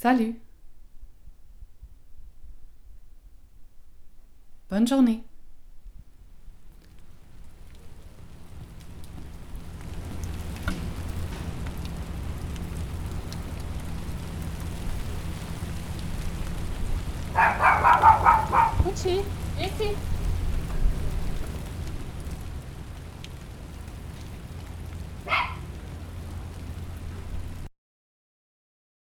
Salut. Bonne journée.